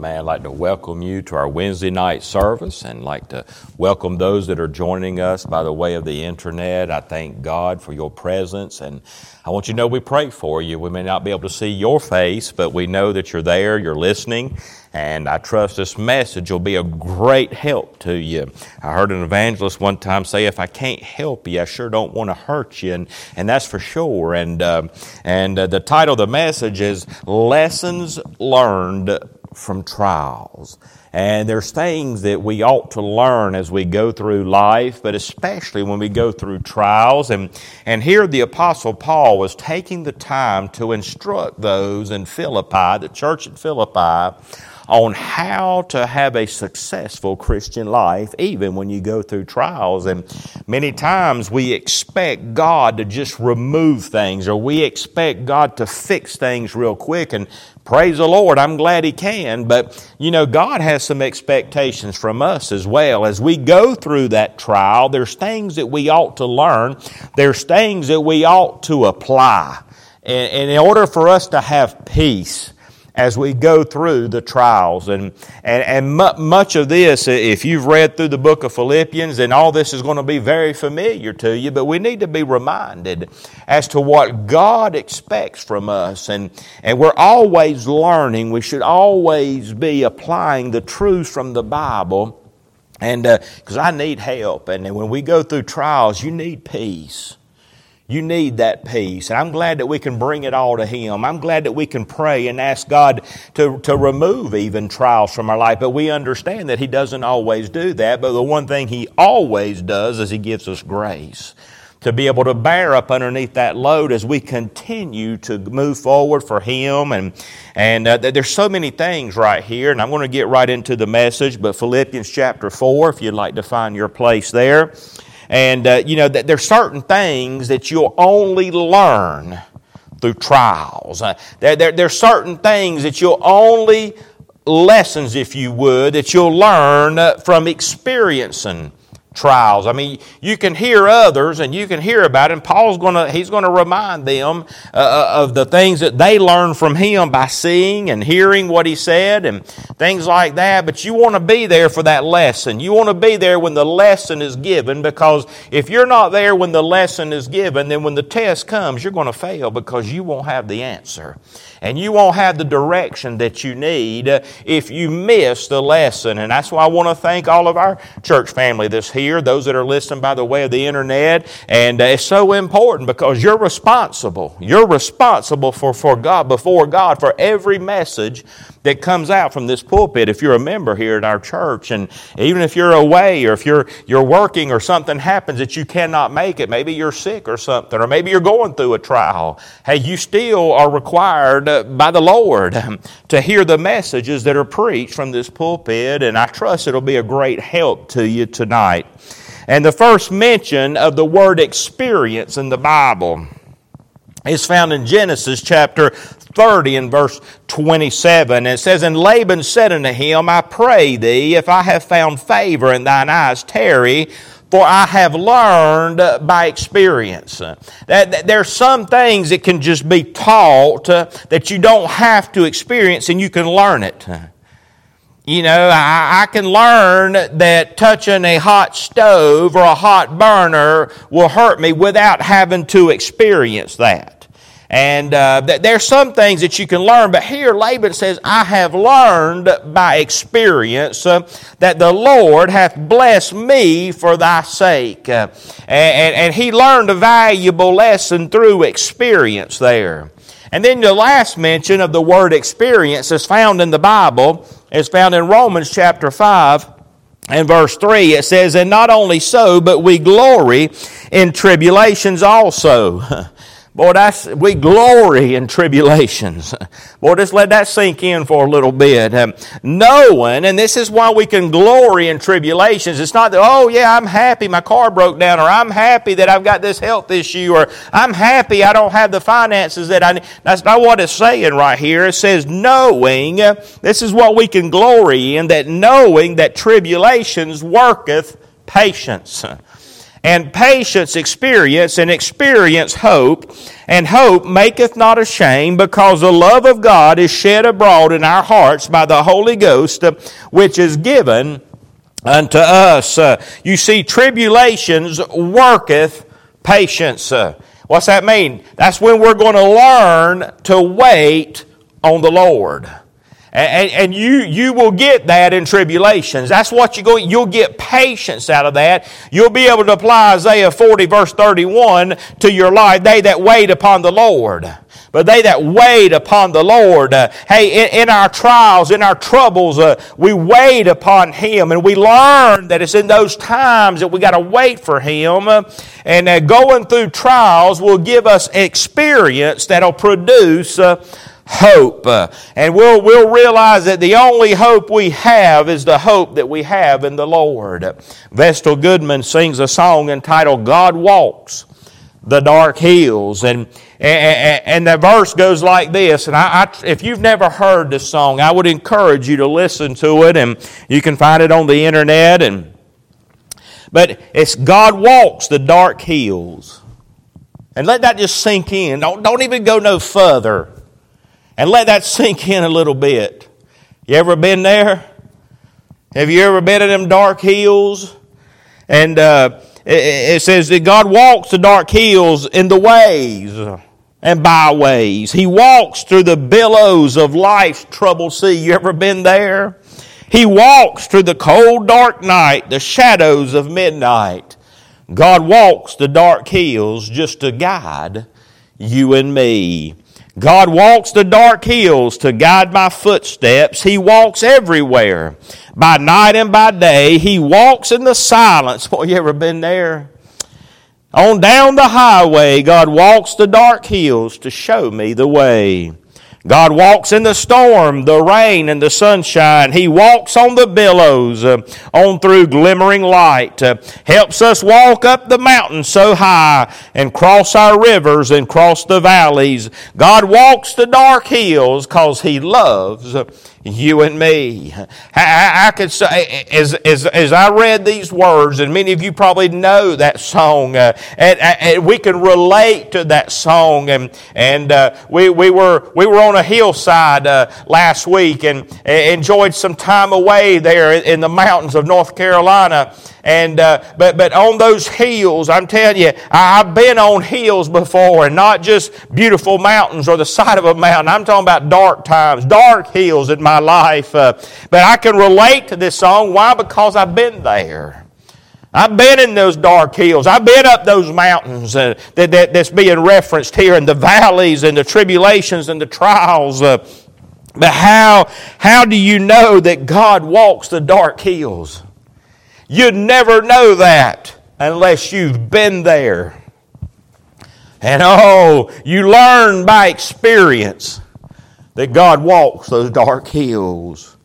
Amen. I'd like to welcome you to our Wednesday night service and like to welcome those that are joining us by the way of the internet. I thank God for your presence and I want you to know we pray for you. We may not be able to see your face, but we know that you're there, you're listening, and I trust this message will be a great help to you. I heard an evangelist one time say, if I can't help you, I sure don't want to hurt you, and, and that's for sure. And, uh, and uh, the title of the message is Lessons Learned from trials. And there's things that we ought to learn as we go through life, but especially when we go through trials. And, and here the Apostle Paul was taking the time to instruct those in Philippi, the church at Philippi, on how to have a successful Christian life, even when you go through trials. And many times we expect God to just remove things, or we expect God to fix things real quick. And praise the Lord, I'm glad He can. But, you know, God has some expectations from us as well. As we go through that trial, there's things that we ought to learn, there's things that we ought to apply. And, in order for us to have peace, as we go through the trials. And, and, and much of this, if you've read through the book of Philippians, then all this is going to be very familiar to you, but we need to be reminded as to what God expects from us. And, and we're always learning. We should always be applying the truths from the Bible. And because uh, I need help. And when we go through trials, you need peace. You need that peace. And I'm glad that we can bring it all to Him. I'm glad that we can pray and ask God to, to remove even trials from our life. But we understand that He doesn't always do that. But the one thing He always does is He gives us grace to be able to bear up underneath that load as we continue to move forward for Him. And, and uh, there's so many things right here, and I'm going to get right into the message, but Philippians chapter 4, if you'd like to find your place there. And, uh, you know, that there's certain things that you'll only learn through trials. Uh, there, there, there's certain things that you'll only lessons, if you would, that you'll learn uh, from experiencing trials. I mean, you can hear others and you can hear about it. And Paul's going to, he's going to remind them uh, uh, of the things that they learned from him by seeing and hearing what he said and things like that. But you want to be there for that lesson. You want to be there when the lesson is given because if you're not there when the lesson is given, then when the test comes, you're going to fail because you won't have the answer and you won't have the direction that you need if you miss the lesson. And that's why I want to thank all of our church family that's here, those that are listening by the way of the internet. And uh, it's so important because you're responsible. You're responsible for, for God, before God, for every message that comes out from this pulpit. If you're a member here at our church, and even if you're away or if you're, you're working or something happens that you cannot make it, maybe you're sick or something, or maybe you're going through a trial, hey, you still are required uh, by the Lord to hear the messages that are preached from this pulpit, and I trust it'll be a great help to you tonight. And the first mention of the word experience in the Bible is found in Genesis chapter 30 and verse 27. It says, And Laban said unto him, I pray thee, if I have found favor in thine eyes, tarry for I have learned by experience. That, there are some things that can just be taught that you don't have to experience and you can learn it. You know, I, can learn that touching a hot stove or a hot burner will hurt me without having to experience that. And uh, there's some things that you can learn, but here Laban says, I have learned by experience uh, that the Lord hath blessed me for thy sake. Uh, and, and he learned a valuable lesson through experience there. And then the last mention of the word experience is found in the Bible, is found in Romans chapter 5 and verse 3. It says, And not only so, but we glory in tribulations also. Boy, that's, we glory in tribulations. Boy, just let that sink in for a little bit. Um, knowing, and this is why we can glory in tribulations. It's not that, oh yeah, I'm happy my car broke down, or I'm happy that I've got this health issue, or I'm happy I don't have the finances that I need. That's not what it's saying right here. It says knowing, this is what we can glory in, that knowing that tribulations worketh patience and patience experience, and experience hope. And hope maketh not ashamed, because the love of God is shed abroad in our hearts by the Holy Ghost, which is given unto us. Uh, you see, tribulations worketh patience. Uh, what's that mean? That's when we're going to learn to wait on the Lord. And, and, you, you will get that in tribulations. That's what you go, you'll get patience out of that. You'll be able to apply Isaiah 40 verse 31 to your life. They that wait upon the Lord. But they that wait upon the Lord, uh, hey, in, in, our trials, in our troubles, uh, we wait upon Him, and we learn that it's in those times that we got to wait for Him. and uh, going through trials will give us experience that'll produce uh, hope. And we'll, we'll realize that the only hope we have is the hope that we have in the Lord. Vestal Goodman sings a song entitled God Walks the Dark Hills. And, and, and the verse goes like this. And I, I, if you've never heard this song, I would encourage you to listen to it. And you can find it on the internet. And, but it's God walks the dark hills. And let that just sink in. Don't, don't even go no further. And let that sink in a little bit. You ever been there? Have you ever been in them dark hills? And uh, it, it says that God walks the dark hills in the ways and byways. He walks through the billows of life's troubled sea. You ever been there? He walks through the cold, dark night, the shadows of midnight. God walks the dark hills just to guide you and me. God walks the dark hills to guide my footsteps. He walks everywhere. By night and by day, He walks in the silence. Boy, you ever been there? On down the highway, God walks the dark hills to show me the way. God walks in the storm, the rain, and the sunshine. He walks on the billows, uh, on through glimmering light. Uh, helps us walk up the mountain so high and cross our rivers and cross the valleys. God walks the dark hills because He loves you and me. I, I, could say, as, as, as I read these words, and many of you probably know that song, uh, and, and, we can relate to that song. And, and uh, we, we, were, we were on a hillside uh, last week and enjoyed some time away there in the mountains of North Carolina. And uh, but but on those hills, I'm telling you, I've been on hills before, and not just beautiful mountains or the side of a mountain. I'm talking about dark times, dark hills in my life. Uh, but I can relate to this song. Why? Because I've been there. I've been in those dark hills. I've been up those mountains uh, that, that, that's being referenced here, in the valleys and the tribulations and the trials. Uh, but how, how do you know that God walks the dark hills? You'd never know that unless you've been there. And oh, you learn by experience that God walks those dark hills.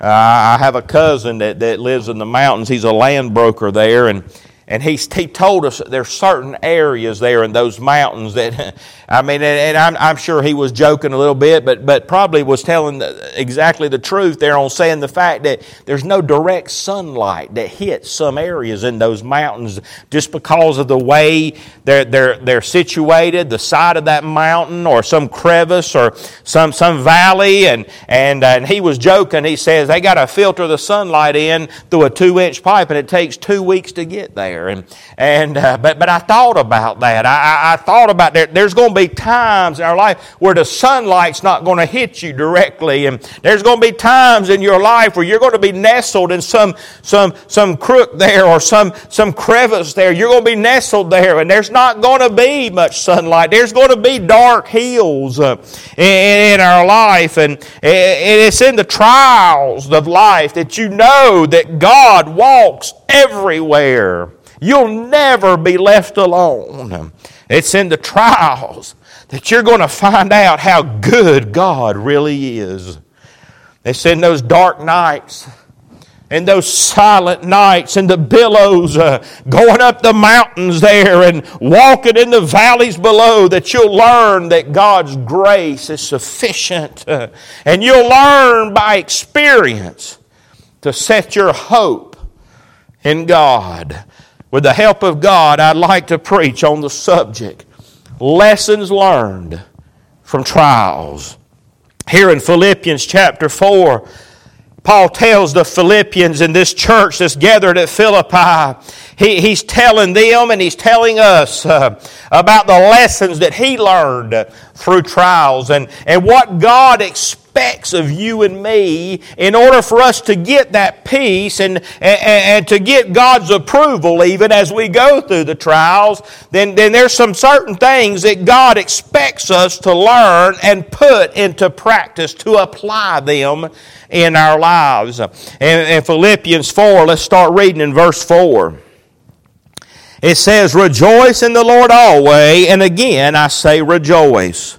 Uh, I have a cousin that, that lives in the mountains. He's a land broker there, and and he, he told us there's certain areas there in those mountains that, I mean, and, I'm, I'm sure he was joking a little bit, but, but probably was telling exactly the truth there on saying the fact that there's no direct sunlight that hits some areas in those mountains just because of the way they're, they're, they're situated, the side of that mountain or some crevice or some, some valley. And, and, and he was joking. He says they got to filter the sunlight in through a two inch pipe and it takes two weeks to get there there. And, and uh, but, but I thought about that. I, I, thought about that. There's going to be times in our life where the sunlight's not going to hit you directly. And there's going to be times in your life where you're going to be nestled in some, some, some crook there or some, some crevice there. You're going to be nestled there and there's not going to be much sunlight. There's going to be dark hills uh, in, in our life. And it's in the trials of life that you know that God walks everywhere. You'll never be left alone. It's in the trials that you're going to find out how good God really is. It's in those dark nights and those silent nights and the billows uh, going up the mountains there and walking in the valleys below that you'll learn that God's grace is sufficient. Uh, and you'll learn by experience to set your hope in God. With the help of God, I'd like to preach on the subject lessons learned from trials. Here in Philippians chapter 4, Paul tells the Philippians in this church that's gathered at Philippi, he, he's telling them and he's telling us uh, about the lessons that he learned through trials and, and what God of you and me in order for us to get that peace and, and, and to get God's approval even as we go through the trials, then, then there's some certain things that God expects us to learn and put into practice to apply them in our lives. And in Philippians 4, let's start reading in verse 4. It says, Rejoice in the Lord always, and again I say rejoice.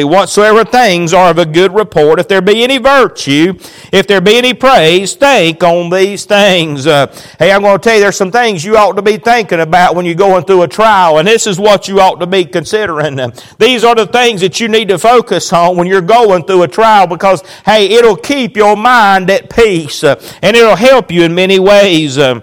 whatsoever things are of a good report, if there be any virtue, if there be any praise, think on these things. Uh, hey, I'm going to tell you there's some things you ought to be thinking about when you're going through a trial, and this is what you ought to be considering. Uh, these are the things that you need to focus on when you're going through a trial because, hey, it'll keep your mind at peace uh, and it'll help you in many ways. Uh,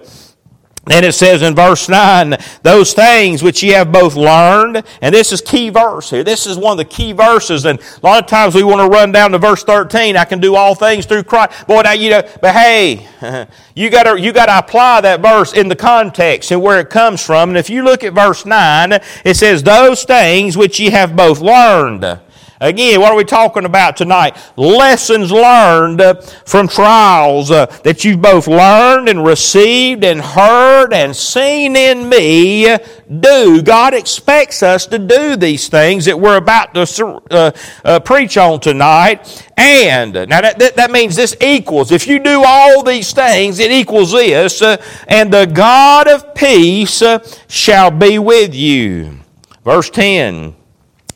and it says in verse 9, those things which ye have both learned, and this is key verse here. This is one of the key verses, and a lot of times we want to run down to verse 13. I can do all things through Christ. Boy, now you know, but hey, you gotta, you gotta apply that verse in the context and where it comes from. And if you look at verse 9, it says, those things which ye have both learned. Again, what are we talking about tonight? Lessons learned from trials uh, that you've both learned and received and heard and seen in me do. God expects us to do these things that we're about to uh, uh, preach on tonight. And, now that, that, that, means this equals, if you do all these things, it equals this, uh, and the God of peace uh, shall be with you. Verse 10.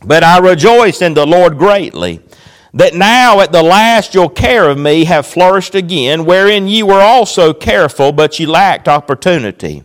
But I rejoice in the Lord greatly, that now at the last your care of me have flourished again, wherein ye were also careful, but ye lacked opportunity.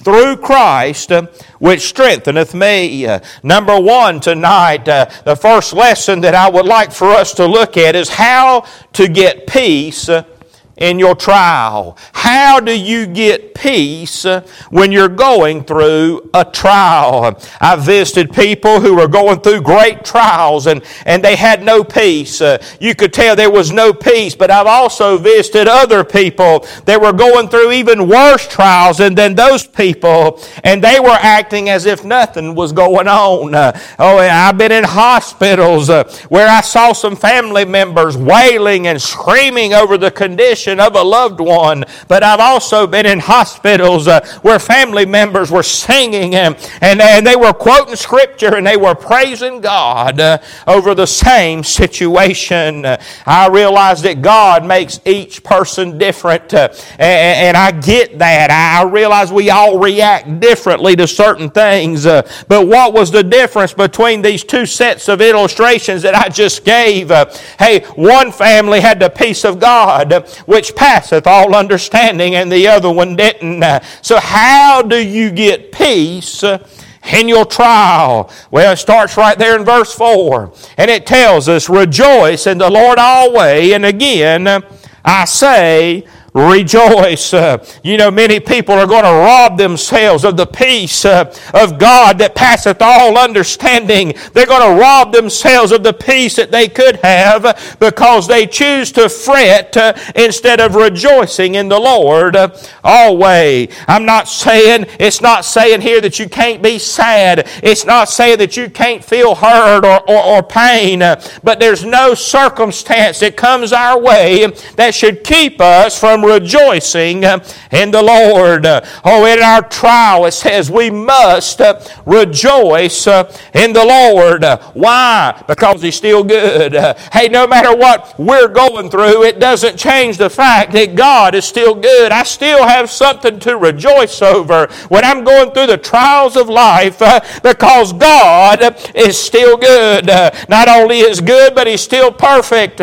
through Christ which strengtheneth me. Uh, number one tonight, uh, the first lesson that I would like for us to look at is how to get peace uh, in your trial? How do you get peace when you're going through a trial? I've visited people who were going through great trials and, and they had no peace. Uh, you could tell there was no peace, but I've also visited other people that were going through even worse trials than, than those people and they were acting as if nothing was going on. Uh, oh, I've been in hospitals uh, where I saw some family members wailing and screaming over the condition of a loved one. But I've also been in hospitals uh, where family members were singing and, and, and they were quoting scripture and they were praising God uh, over the same situation. Uh, I realize that God makes each person different, uh, and, and, I get that. I, realize we all react differently to certain things. Uh, but what was the difference between these two sets of illustrations that I just gave? Hey, one family had the peace of God, which passeth all understanding, and the other one didn't. So, how do you get peace in your trial? Well, it starts right there in verse 4. And it tells us, Rejoice in the Lord always. And again, I say, rejoice. Uh, you know, many people are going to rob themselves of the peace uh, of God that passeth all understanding. They're going to rob themselves of the peace that they could have because they choose to fret uh, instead of rejoicing in the Lord uh, always. I'm not saying, it's not saying here that you can't be sad. It's not saying that you can't feel hurt or, or, or pain, but there's no circumstance that comes our way that should keep us from rejoicing uh, in the Lord. Oh, in our trial, it says we must uh, rejoice uh, in the Lord. Why? Because He's still good. Hey, no matter what we're going through, it doesn't change the fact that God is still good. I still have something to rejoice over when I'm going through the trials of life because God is still good. Not only is good, but He's still perfect.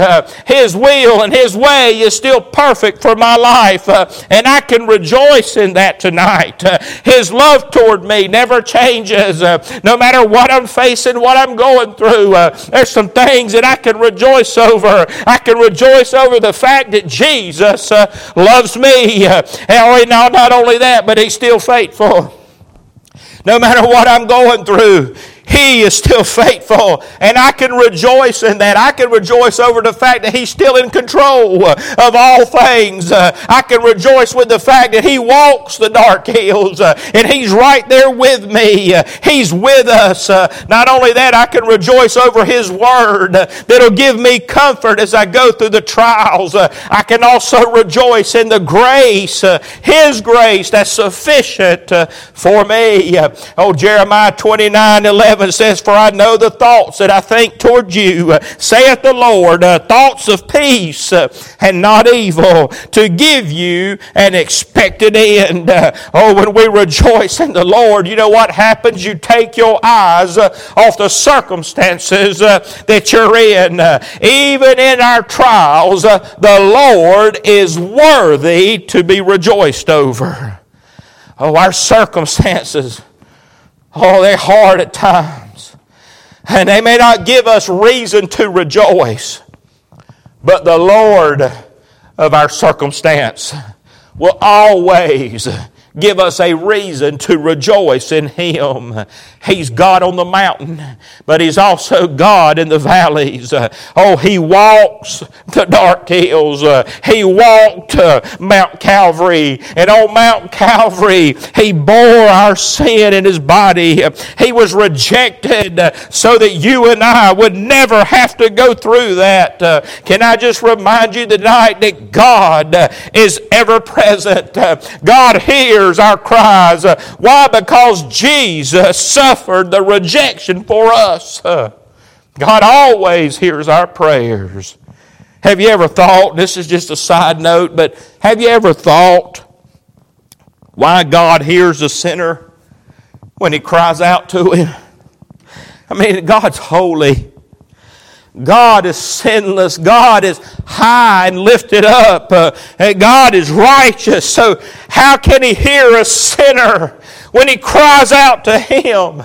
His will and His way is still perfect for my my life, uh, and I can rejoice in that tonight. Uh, his love toward me never changes. Uh, no matter what I'm facing, what I'm going through, there's some things that I can rejoice over. I can rejoice over the fact that Jesus loves me. Uh, not only that, but He's still faithful. No matter what I'm going through, he is still faithful, and I can rejoice in that. I can rejoice over the fact that He's still in control of all things. Uh, I can rejoice with the fact that He walks the dark hills, uh, and He's right there with me. Uh, he's with us. Not only that, I can rejoice over His Word that'll give me comfort as I go through the trials. I can also rejoice in the grace, His grace that's sufficient for me. Oh, Jeremiah 29 11 11 says, For I know the thoughts that I think toward you, uh, saith the Lord, uh, thoughts of peace uh, and not evil, to give you an expected end. Oh, when we rejoice in the Lord, you know what happens? You take your eyes off the circumstances that you're in. even in our trials, the Lord is worthy to be rejoiced over. Oh, our circumstances Oh, they're hard at times. And they may not give us reason to rejoice. But the Lord of our circumstance will always give us a reason to rejoice in Him. He's God on the mountain, but He's also God in the valleys. Oh, He walks the dark hills. He walked uh, Mount Calvary, and on Mount Calvary, He bore our sin in His body. He was rejected uh, so that you and I would never have to go through that. Uh, can I just remind you tonight that God is ever present? God hears our cries. Uh, why? Because Jesus suffered the rejection for us. Uh, God always hears our prayers. Have you ever thought, this is just a side note, but have you ever thought why God hears a sinner when he cries out to him? I mean, God's holy. God is sinless. God is high and lifted up. Uh, and God is righteous. So, how can He hear a sinner when He cries out to Him?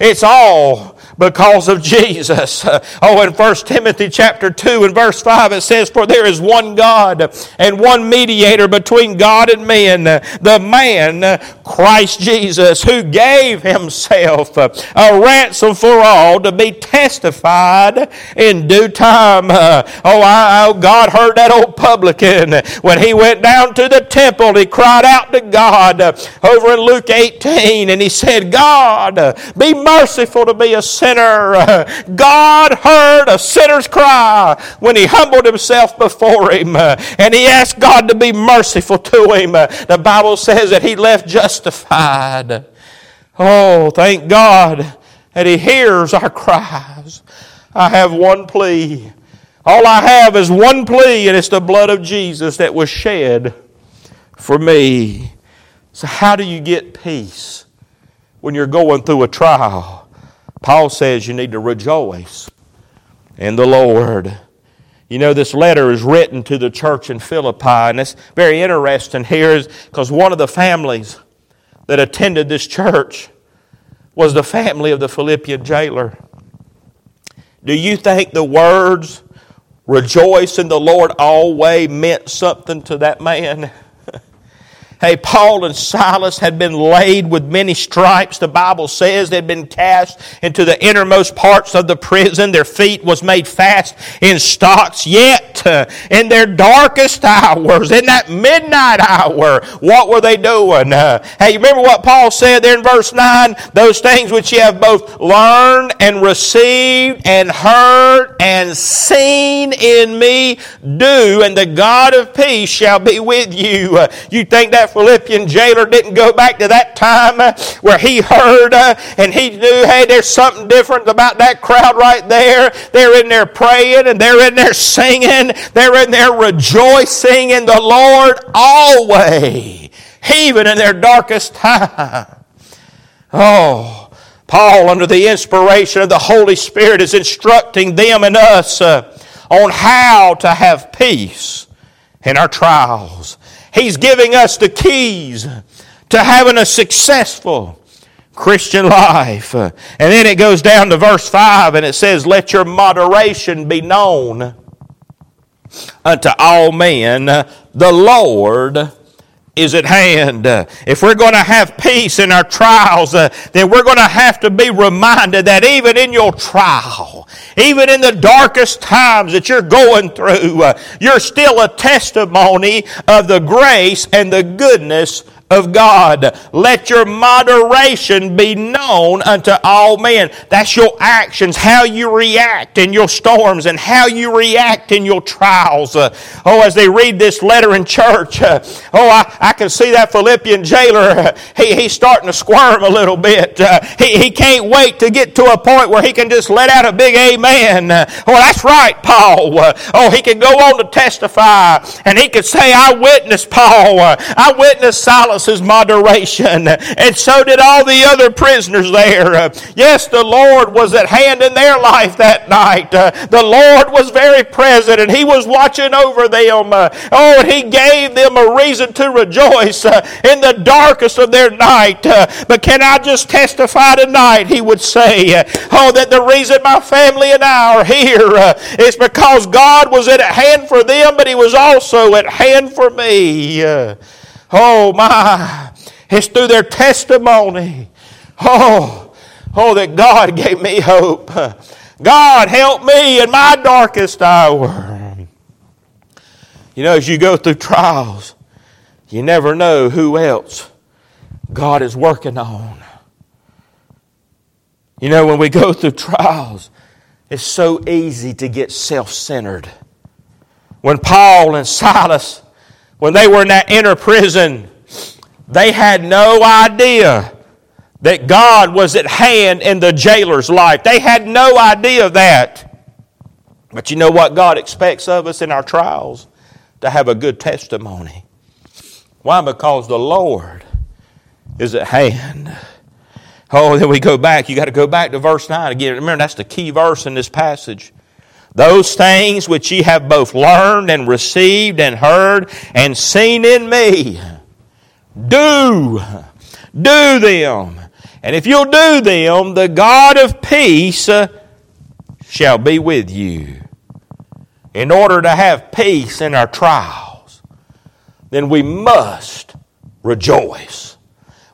It's all because of Jesus. Oh, in 1 Timothy chapter 2 and verse 5 it says, For there is one God and one mediator between God and men, the man Christ Jesus, who gave himself a ransom for all to be testified in due time. Oh, I, oh, God heard that old publican when he went down to the temple. He cried out to God over in Luke 18 and he said, God, be merciful to me, a sinner. God heard a sinner's cry when he humbled himself before him uh, and he asked God to be merciful to him. Uh, the Bible says that he left justified. Oh, thank God that he hears our cries. I have one plea. All I have is one plea, and it's the blood of Jesus that was shed for me. So, how do you get peace when you're going through a trial? Paul says you need to rejoice in the Lord. You know, this letter is written to the church in Philippi, and it's very interesting here because one of the families that attended this church was the family of the Philippian jailer. Do you think the words, rejoice in the Lord always, meant something to that man? Hey, Paul and Silas had been laid with many stripes. The Bible says they'd been cast into the innermost parts of the prison. Their feet was made fast in stocks. Yet, uh, in their darkest hours, in that midnight hour, what were they doing? Uh, hey, you remember what Paul said there in verse 9? Those things which ye have both learned and received and heard and seen in me, do, and the God of peace shall be with you. Uh, you think that Philippian jailer didn't go back to that time uh, where he heard uh, and he knew, hey, there's something different about that crowd right there. They're in there praying and they're in there singing. They're in there rejoicing in the Lord always, even in their darkest time. Oh, Paul, under the inspiration of the Holy Spirit, is instructing them and us uh, on how to have peace in our trials. He's giving us the keys to having a successful Christian life. And then it goes down to verse 5 and it says, Let your moderation be known unto all men. The Lord is at hand. If we're going to have peace in our trials, uh, then we're going to have to be reminded that even in your trial, even in the darkest times that you're going through, uh, you're still a testimony of the grace and the goodness of God. Let your moderation be known unto all men. That's your actions, how you react in your storms and how you react in your trials. Uh, oh, as they read this letter in church, uh, oh, I, I can see that Philippian jailer. Uh, he, he's starting to squirm a little bit. Uh, he, he can't wait to get to a point where he can just let out a big amen. Uh, well, that's right, Paul. Uh, oh, he can go on to testify and he could say, I witnessed Paul. I witnessed Silas Silas's moderation, and so did all the other prisoners there. Yes, the Lord was at hand in their life that night. The Lord was very present, and He was watching over them. Oh, and He gave them a reason to rejoice uh, in the darkest of their night. Uh, but can I just testify tonight? He would say, uh, Oh, that the reason my family and I are here is because God was at hand for them, but He was also at hand for me. Oh my, it's through their testimony. Oh, oh, that God gave me hope. God help me in my darkest hour. You know, as you go through trials, you never know who else God is working on. You know, when we go through trials, it's so easy to get self centered. When Paul and Silas when they were in that inner prison, they had no idea that God was at hand in the jailer's life. They had no idea of that. But you know what God expects of us in our trials? To have a good testimony. Why? Because the Lord is at hand. Oh, then we go back. You got to go back to verse 9 again. Remember, that's the key verse in this passage. Those things which ye have both learned and received and heard and seen in me, do, do them. And if you'll do them, the God of peace shall be with you. In order to have peace in our trials, then we must rejoice.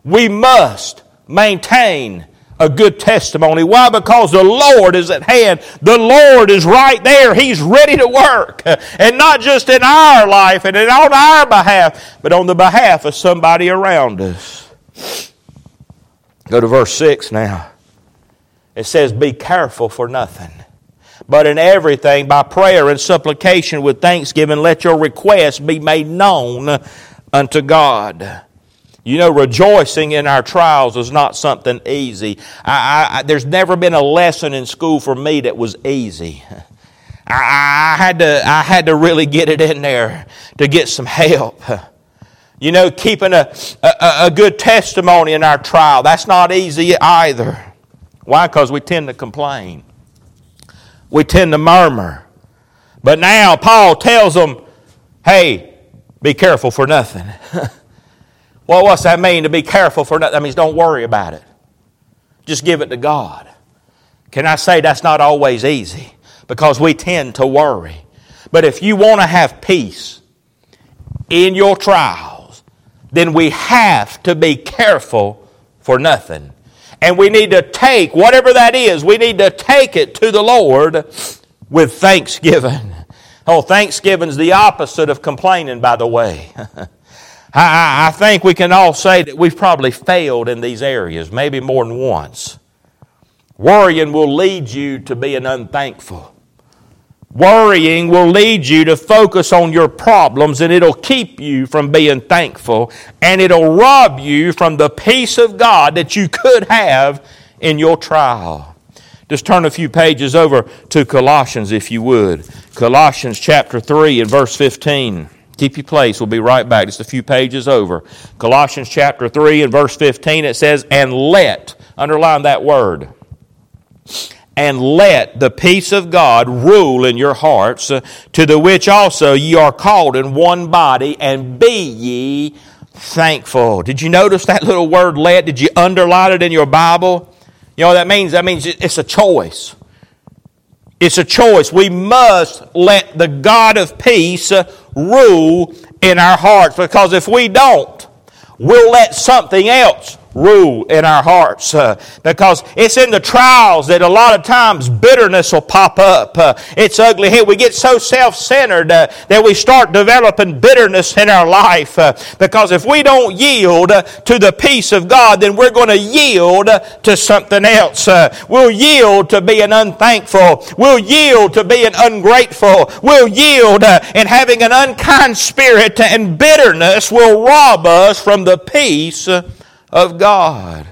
We must maintain a good testimony. Why? Because the Lord is at hand. The Lord is right there. He's ready to work. And not just in our life and on our behalf, but on the behalf of somebody around us. Go to verse 6 now. It says, Be careful for nothing. But in everything, by prayer and supplication with thanksgiving, let your requests be made known unto God. You know, rejoicing in our trials is not something easy. I, I, there's never been a lesson in school for me that was easy. I, I, had to, I had to really get it in there to get some help. You know, keeping a, a, a good testimony in our trial, that's not easy either. Why? Because we tend to complain, we tend to murmur. But now Paul tells them, hey, be careful for nothing. Well, what's that mean to be careful for nothing? That means don't worry about it. Just give it to God. Can I say that's not always easy? Because we tend to worry. But if you want to have peace in your trials, then we have to be careful for nothing. And we need to take, whatever that is, we need to take it to the Lord with thanksgiving. Oh, thanksgiving's the opposite of complaining, by the way. I, I, think we can all say that we've probably failed in these areas, maybe more than once. Worrying will lead you to being unthankful. Worrying will lead you to focus on your problems and it'll keep you from being thankful and it'll rob you from the peace of God that you could have in your trial. Just turn a few pages over to Colossians if you would. Colossians chapter 3 and verse 15. Keep your place. We'll be right back. Just a few pages over. Colossians chapter 3 and verse 15 it says, And let, underline that word and let the peace of God rule in your hearts, uh, to the which also ye are called in one body, and be ye thankful. Did you notice that little word let? Did you underline it in your Bible? You know what that means? That means it's a choice. It's a choice. We must let the God of peace rule in our hearts because if we don't, we'll let something else rule in our hearts uh, because it's in the trials that a lot of times bitterness will pop up. Uh, it's ugly here. We get so self centered uh, that we start developing bitterness in our life uh, because if we don't yield uh, to the peace of God, then we're going to yield uh, to something else. we'll yield to being unthankful. We'll yield to being ungrateful. We'll yield and having an unkind spirit and bitterness will rob us from the peace of God.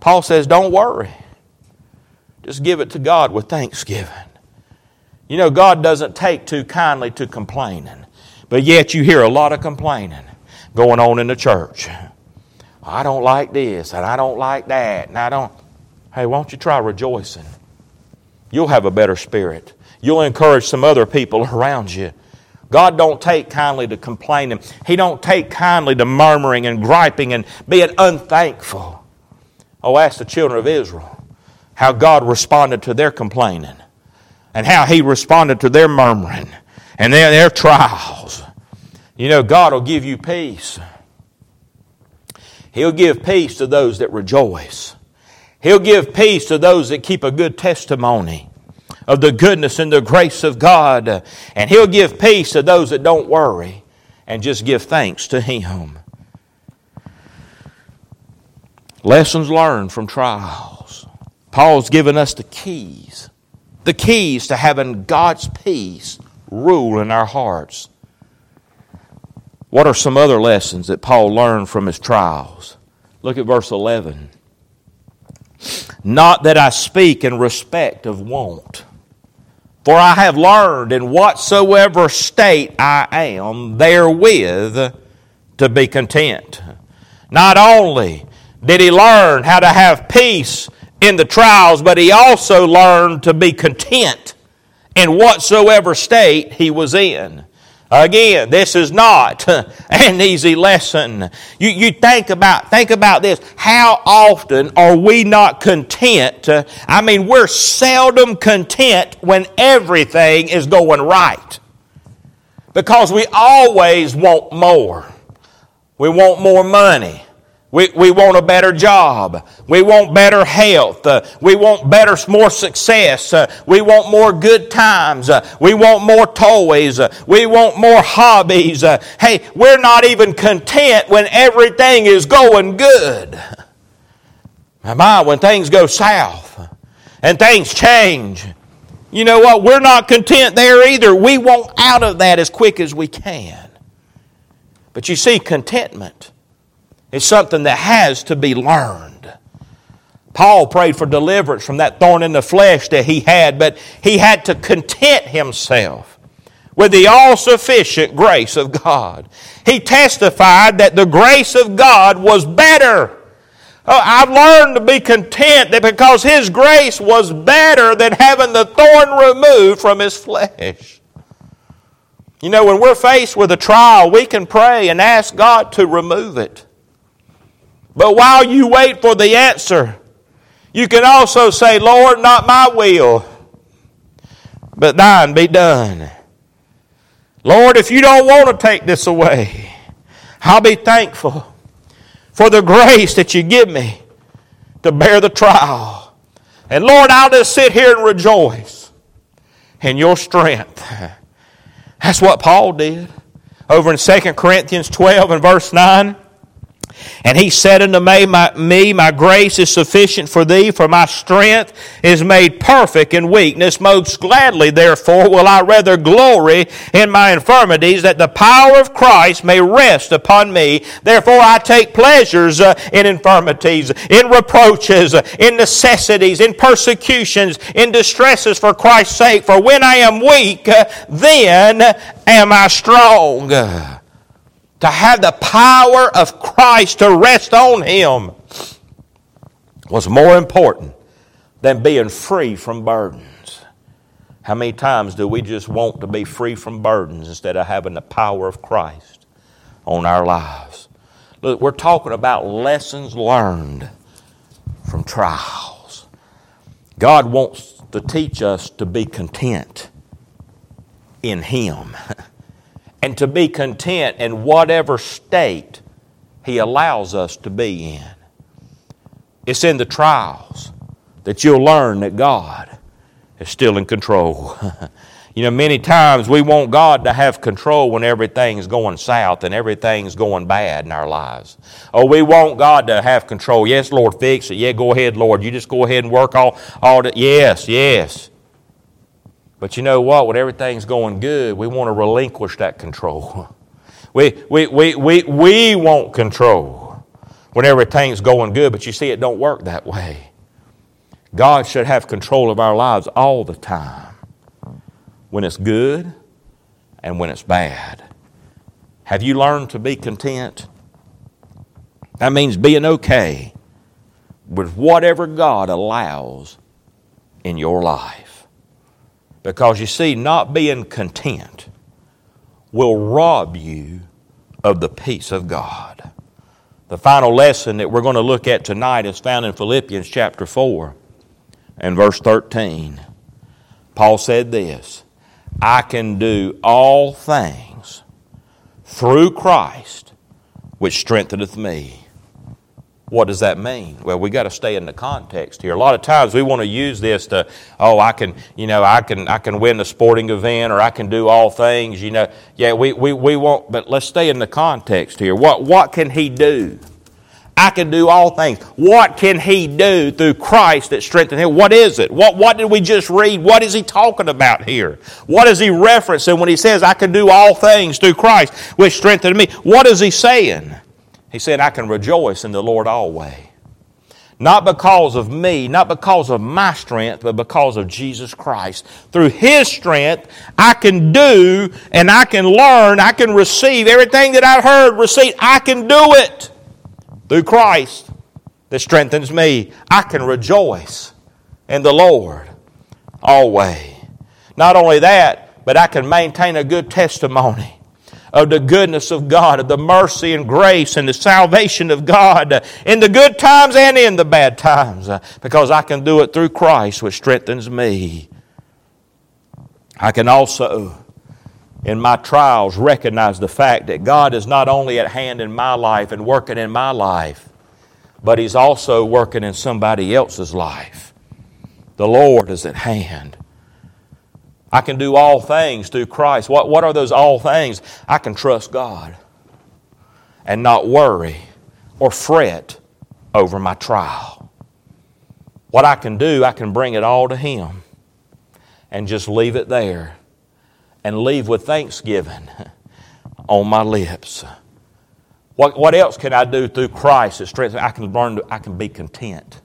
Paul says, Don't worry. Just give it to God with thanksgiving. You know, God doesn't take too kindly to complaining, but yet you hear a lot of complaining going on in the church. I don't like this, and I don't like that, and I don't. Hey, won't you try rejoicing? You'll have a better spirit. You'll encourage some other people around you God don't take kindly to complaining. He don't take kindly to murmuring and griping and being unthankful. Oh, ask the children of Israel how God responded to their complaining and how He responded to their murmuring and their, their trials. You know, God will give you peace. He'll give peace to those that rejoice. He'll give peace to those that keep a good testimony of the goodness and the grace of God. And He'll give peace to those that don't worry and just give thanks to Him. Lessons learned from trials. Paul's given us the keys, the keys to having God's peace rule in our hearts. What are some other lessons that Paul learned from his trials? Look at verse 11. Not that I speak in respect of want for I have learned in whatsoever state I am therewith to be content. Not only did he learn how to have peace in the trials, but he also learned to be content in whatsoever state he was in. Again, this is not an easy lesson. You, you think about think about this. How often are we not content? I mean, we're seldom content when everything is going right. Because we always want more. We want more money. We, we want a better job. We want better health. Uh, we want better, more success. Uh, we want more good times. Uh, we want more toys. Uh, we want more hobbies. Uh, hey, we're not even content when everything is going good. My, when things go south and things change, you know what? We're not content there either. We want out of that as quick as we can. But you see, contentment it's something that has to be learned. Paul prayed for deliverance from that thorn in the flesh that he had, but he had to content himself with the all sufficient grace of God. He testified that the grace of God was better. Oh, I've learned to be content that because His grace was better than having the thorn removed from His flesh. You know, when we're faced with a trial, we can pray and ask God to remove it. But while you wait for the answer, You can also say, Lord, not my will, but thine be done. Lord, if you don't want to take this away, I'll be thankful for the grace that you give me to bear the trial. And Lord, I'll just sit here and rejoice in your strength. That's what Paul did over in 2 Corinthians 12 and verse 9. And he said unto me my, me, My grace is sufficient for thee, for my strength is made perfect in weakness. Most gladly, therefore, will I rather glory in my infirmities, that the power of Christ may rest upon me. Therefore, I take pleasures uh, in infirmities, in reproaches, uh, in necessities, in persecutions, in distresses for Christ's sake. For when I am weak, uh, then am I strong to have the power of Christ to rest on him was more important than being free from burdens. How many times do we just want to be free from burdens instead of having the power of Christ on our lives? Look, we're talking about lessons learned from trials. God wants to teach us to be content in Him. and to be content in whatever state He allows us to be in. It's in the trials that you'll learn that God is still in control. you know, many times we want God to have control when everything's going south and everything's going bad in our lives. Oh, we want God to have control. Yes, Lord, fix it. Yeah, go ahead, Lord. You just go ahead and work all, all the. Yes, yes. But you know what? When everything's going good, we want to relinquish that control. We, we, we, we, we want control when everything's going good, but you see, it don't work that way. God should have control of our lives all the time when it's good and when it's bad. Have you learned to be content? That means being okay with whatever God allows in your life. Because you see, not being content will rob you of the peace of God. The final lesson that we're going to look at tonight is found in Philippians chapter 4 and verse 13. Paul said this I can do all things through Christ which strengtheneth me. What does that mean? Well, we got to stay in the context here. A lot of times we want to use this to, oh, I can, you know, I can, I can win the sporting event or I can do all things, you know. Yeah, we, we, we won't, but let's stay in the context here. What, what can he do? I can do all things. What can he do through Christ that strengthened him? What is it? What, what did we just read? What is he talking about here? What is he referencing when he says, I can do all things through Christ which strengthened me? What is he saying? He said, I can rejoice in the Lord always. Not because of me, not because of my strength, but because of Jesus Christ. Through His strength, I can do and I can learn, I can receive everything that I've heard, receive. I can do it through Christ that strengthens me. I can rejoice in the Lord always. Not only that, but I can maintain a good testimony of the goodness of God, of the mercy and grace and the salvation of God in the good times and in the bad times, because I can do it through Christ, which strengthens me. I can also, in my trials, recognize the fact that God is not only at hand in my life and working in my life, but He's also working in somebody else's life. The Lord is at hand. I can do all things through Christ. What, what are those all things? I can trust God and not worry or fret over my trial. What I can do, I can bring it all to Him and just leave it there and leave with thanksgiving on my lips. What, what else can I do through Christ that strengthens? I can learn. To, I can be content.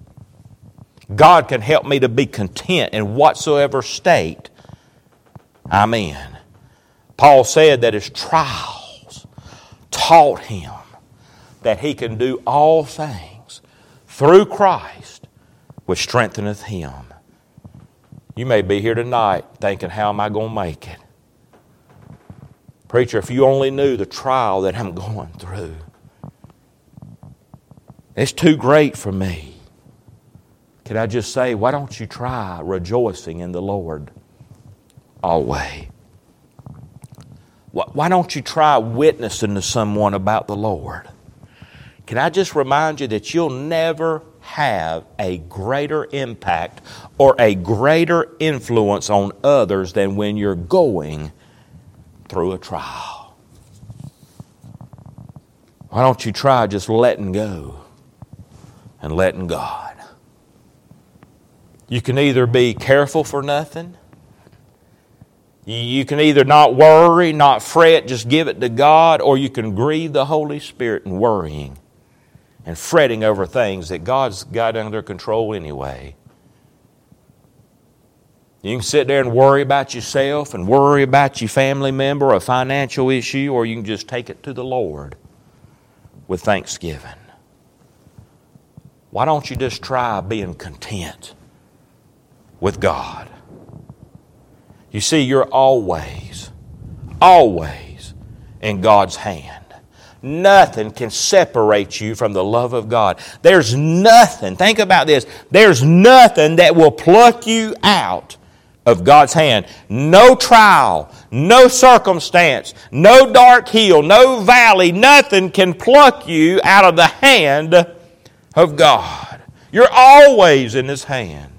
God can help me to be content in whatsoever state Amen. Paul said that his trials taught him that he can do all things through Christ, which strengtheneth him. You may be here tonight thinking, How am I going to make it? Preacher, if you only knew the trial that I'm going through, it's too great for me. Can I just say, why don't you try rejoicing in the Lord always? Why don't you try witnessing to someone about the Lord? Can I just remind you that you'll never have a greater impact or a greater influence on others than when you're going through a trial? Why don't you try just letting go and letting God? You can either be careful for nothing you can either not worry, not fret, just give it to God, or you can grieve the Holy Spirit in worrying and fretting over things that God's got under control anyway. You can sit there and worry about yourself and worry about your family member or a financial issue, or you can just take it to the Lord with thanksgiving. Why don't you just try being content with God? You see, you're always, always in God's hand. Nothing can separate you from the love of God. There's nothing, think about this, there's nothing that will pluck you out of God's hand. No trial, no circumstance, no dark hill, no valley, nothing can pluck you out of the hand of God. You're always in His hand.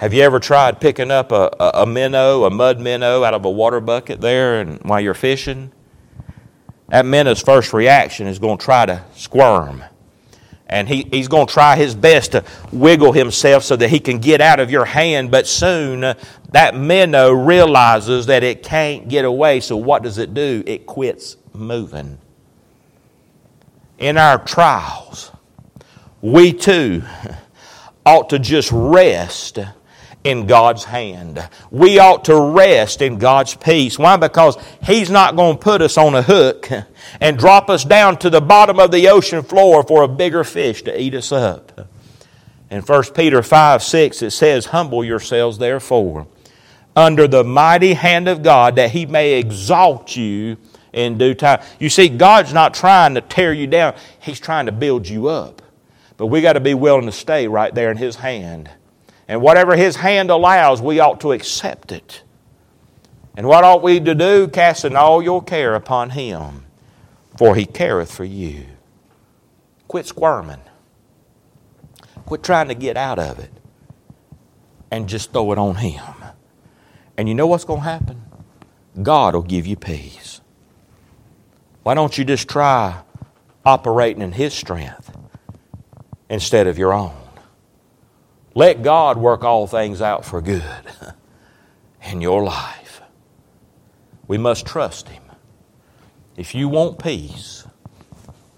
Have you ever tried picking up a, a, a, minnow, a mud minnow, out of a water bucket there and while you're fishing? That minnow's first reaction is going to try to squirm. And he, he's going to try his best to wiggle himself so that he can get out of your hand, but soon uh, that minnow realizes that it can't get away, so what does it do? It quits moving. In our trials, we too ought to just rest in God's hand. We ought to rest in God's peace. Why? Because He's not going to put us on a hook and drop us down to the bottom of the ocean floor for a bigger fish to eat us up. In 1 Peter 5 6, it says, Humble yourselves, therefore, under the mighty hand of God, that He may exalt you in due time. You see, God's not trying to tear you down, He's trying to build you up. But we got to be willing to stay right there in His hand and whatever His hand allows, we ought to accept it. And what ought we to do? Casting all your care upon Him, for He careth for you. Quit squirming. Quit trying to get out of it. And just throw it on Him. And you know what's going to happen? God will give you peace. Why don't you just try operating in His strength instead of your own? Let God work all things out for good in your life. We must trust Him. If you want peace,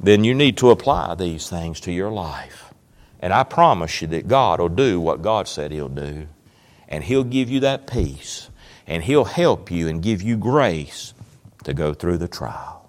then you need to apply these things to your life. And I promise you that God will do what God said He'll do. And He'll give you that peace. And He'll help you and give you grace to go through the trial.